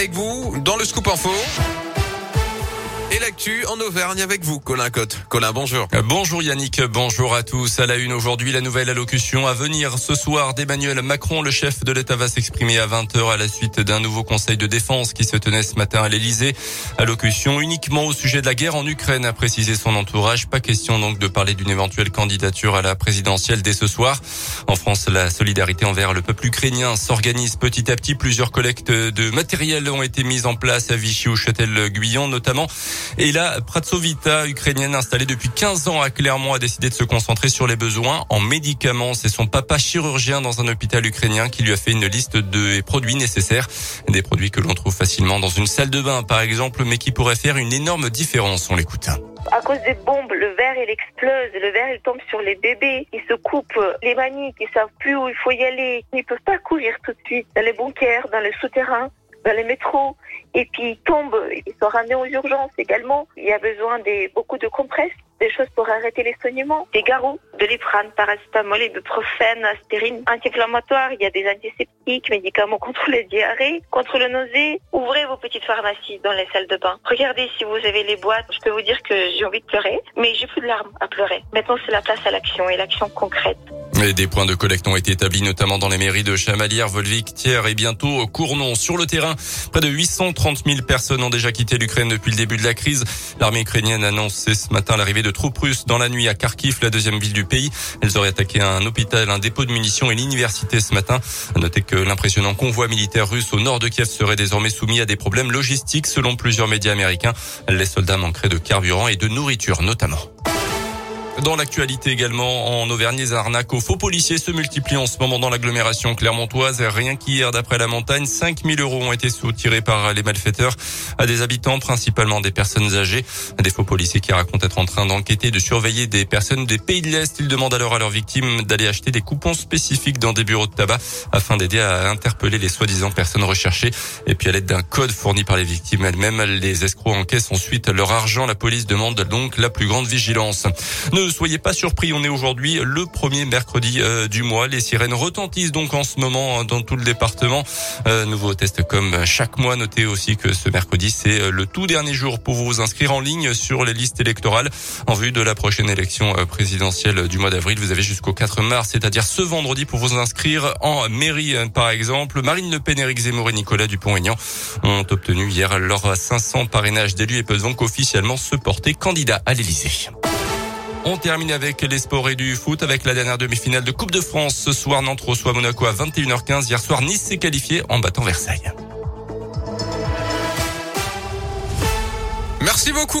Avec vous, dans le Scoop Info. Et l'actu en Auvergne avec vous, Colin Cotte. Colin, bonjour. Bonjour Yannick, bonjour à tous. À la une aujourd'hui, la nouvelle allocution à venir ce soir d'Emmanuel Macron. Le chef de l'État va s'exprimer à 20h à la suite d'un nouveau conseil de défense qui se tenait ce matin à l'Elysée. Allocution uniquement au sujet de la guerre en Ukraine, a précisé son entourage. Pas question donc de parler d'une éventuelle candidature à la présidentielle dès ce soir. En France, la solidarité envers le peuple ukrainien s'organise petit à petit. Plusieurs collectes de matériel ont été mises en place à Vichy ou Châtel-Guyon notamment. Et la Pratsovita, ukrainienne installée depuis 15 ans à Clermont, a décidé de se concentrer sur les besoins en médicaments. C'est son papa chirurgien dans un hôpital ukrainien qui lui a fait une liste de produits nécessaires. Des produits que l'on trouve facilement dans une salle de bain, par exemple, mais qui pourraient faire une énorme différence. On l'écoute. À cause des bombes, le verre il explose, le verre il tombe sur les bébés, ils se coupent les maniques, ils savent plus où il faut y aller, ils peuvent pas courir tout de suite dans les bunkers, dans les souterrains dans les métros et puis ils tombent, ils sont ramenés aux urgences également. Il y a besoin de beaucoup de compresses, des choses pour arrêter les saignements, des garrots, de l'iprane, paracétamol, ibuprofène, aspirine, anti-inflammatoire, il y a des antiseptiques, médicaments contre les diarrhées, contre le nausée. Ouvrez vos petites pharmacies dans les salles de bain. Regardez si vous avez les boîtes. Je peux vous dire que j'ai envie de pleurer, mais j'ai plus de larmes à pleurer. Maintenant, c'est la place à l'action et l'action concrète. Et des points de collecte ont été établis notamment dans les mairies de Chamalières, Volvic, Thiers et bientôt Cournon. Sur le terrain, près de 830 000 personnes ont déjà quitté l'Ukraine depuis le début de la crise. L'armée ukrainienne a ce matin l'arrivée de troupes russes dans la nuit à Kharkiv, la deuxième ville du pays. Elles auraient attaqué un hôpital, un dépôt de munitions et l'université ce matin. À noter que l'impressionnant convoi militaire russe au nord de Kiev serait désormais soumis à des problèmes logistiques selon plusieurs médias américains. Les soldats manqueraient de carburant et de nourriture notamment. Dans l'actualité également, en Auvergne, les arnaques aux faux policiers se multiplient en ce moment dans l'agglomération clermontoise. Rien qu'hier, d'après la montagne, 5000 euros ont été soutirés par les malfaiteurs à des habitants, principalement des personnes âgées. Des faux policiers qui racontent être en train d'enquêter, de surveiller des personnes des pays de l'Est. Ils demandent alors à leurs victimes d'aller acheter des coupons spécifiques dans des bureaux de tabac afin d'aider à interpeller les soi-disant personnes recherchées. Et puis à l'aide d'un code fourni par les victimes elles-mêmes, les escrocs encaissent ensuite leur argent. La police demande donc la plus grande vigilance. Soyez pas surpris, on est aujourd'hui le premier mercredi euh, du mois. Les sirènes retentissent donc en ce moment hein, dans tout le département. Euh, nouveau test comme chaque mois. Notez aussi que ce mercredi, c'est euh, le tout dernier jour pour vous inscrire en ligne sur les listes électorales en vue de la prochaine élection présidentielle du mois d'avril. Vous avez jusqu'au 4 mars, c'est-à-dire ce vendredi pour vous inscrire en mairie par exemple. Marine Le Pen, Éric Zemmour et Nicolas Dupont-Aignan ont obtenu hier leurs 500 parrainages d'élus et peuvent donc officiellement se porter candidat à l'Élysée. On termine avec les sports et du foot avec la dernière demi-finale de Coupe de France. Ce soir, Nantes reçoit Monaco à 21h15. Hier soir, Nice s'est qualifié en battant Versailles. Merci beaucoup.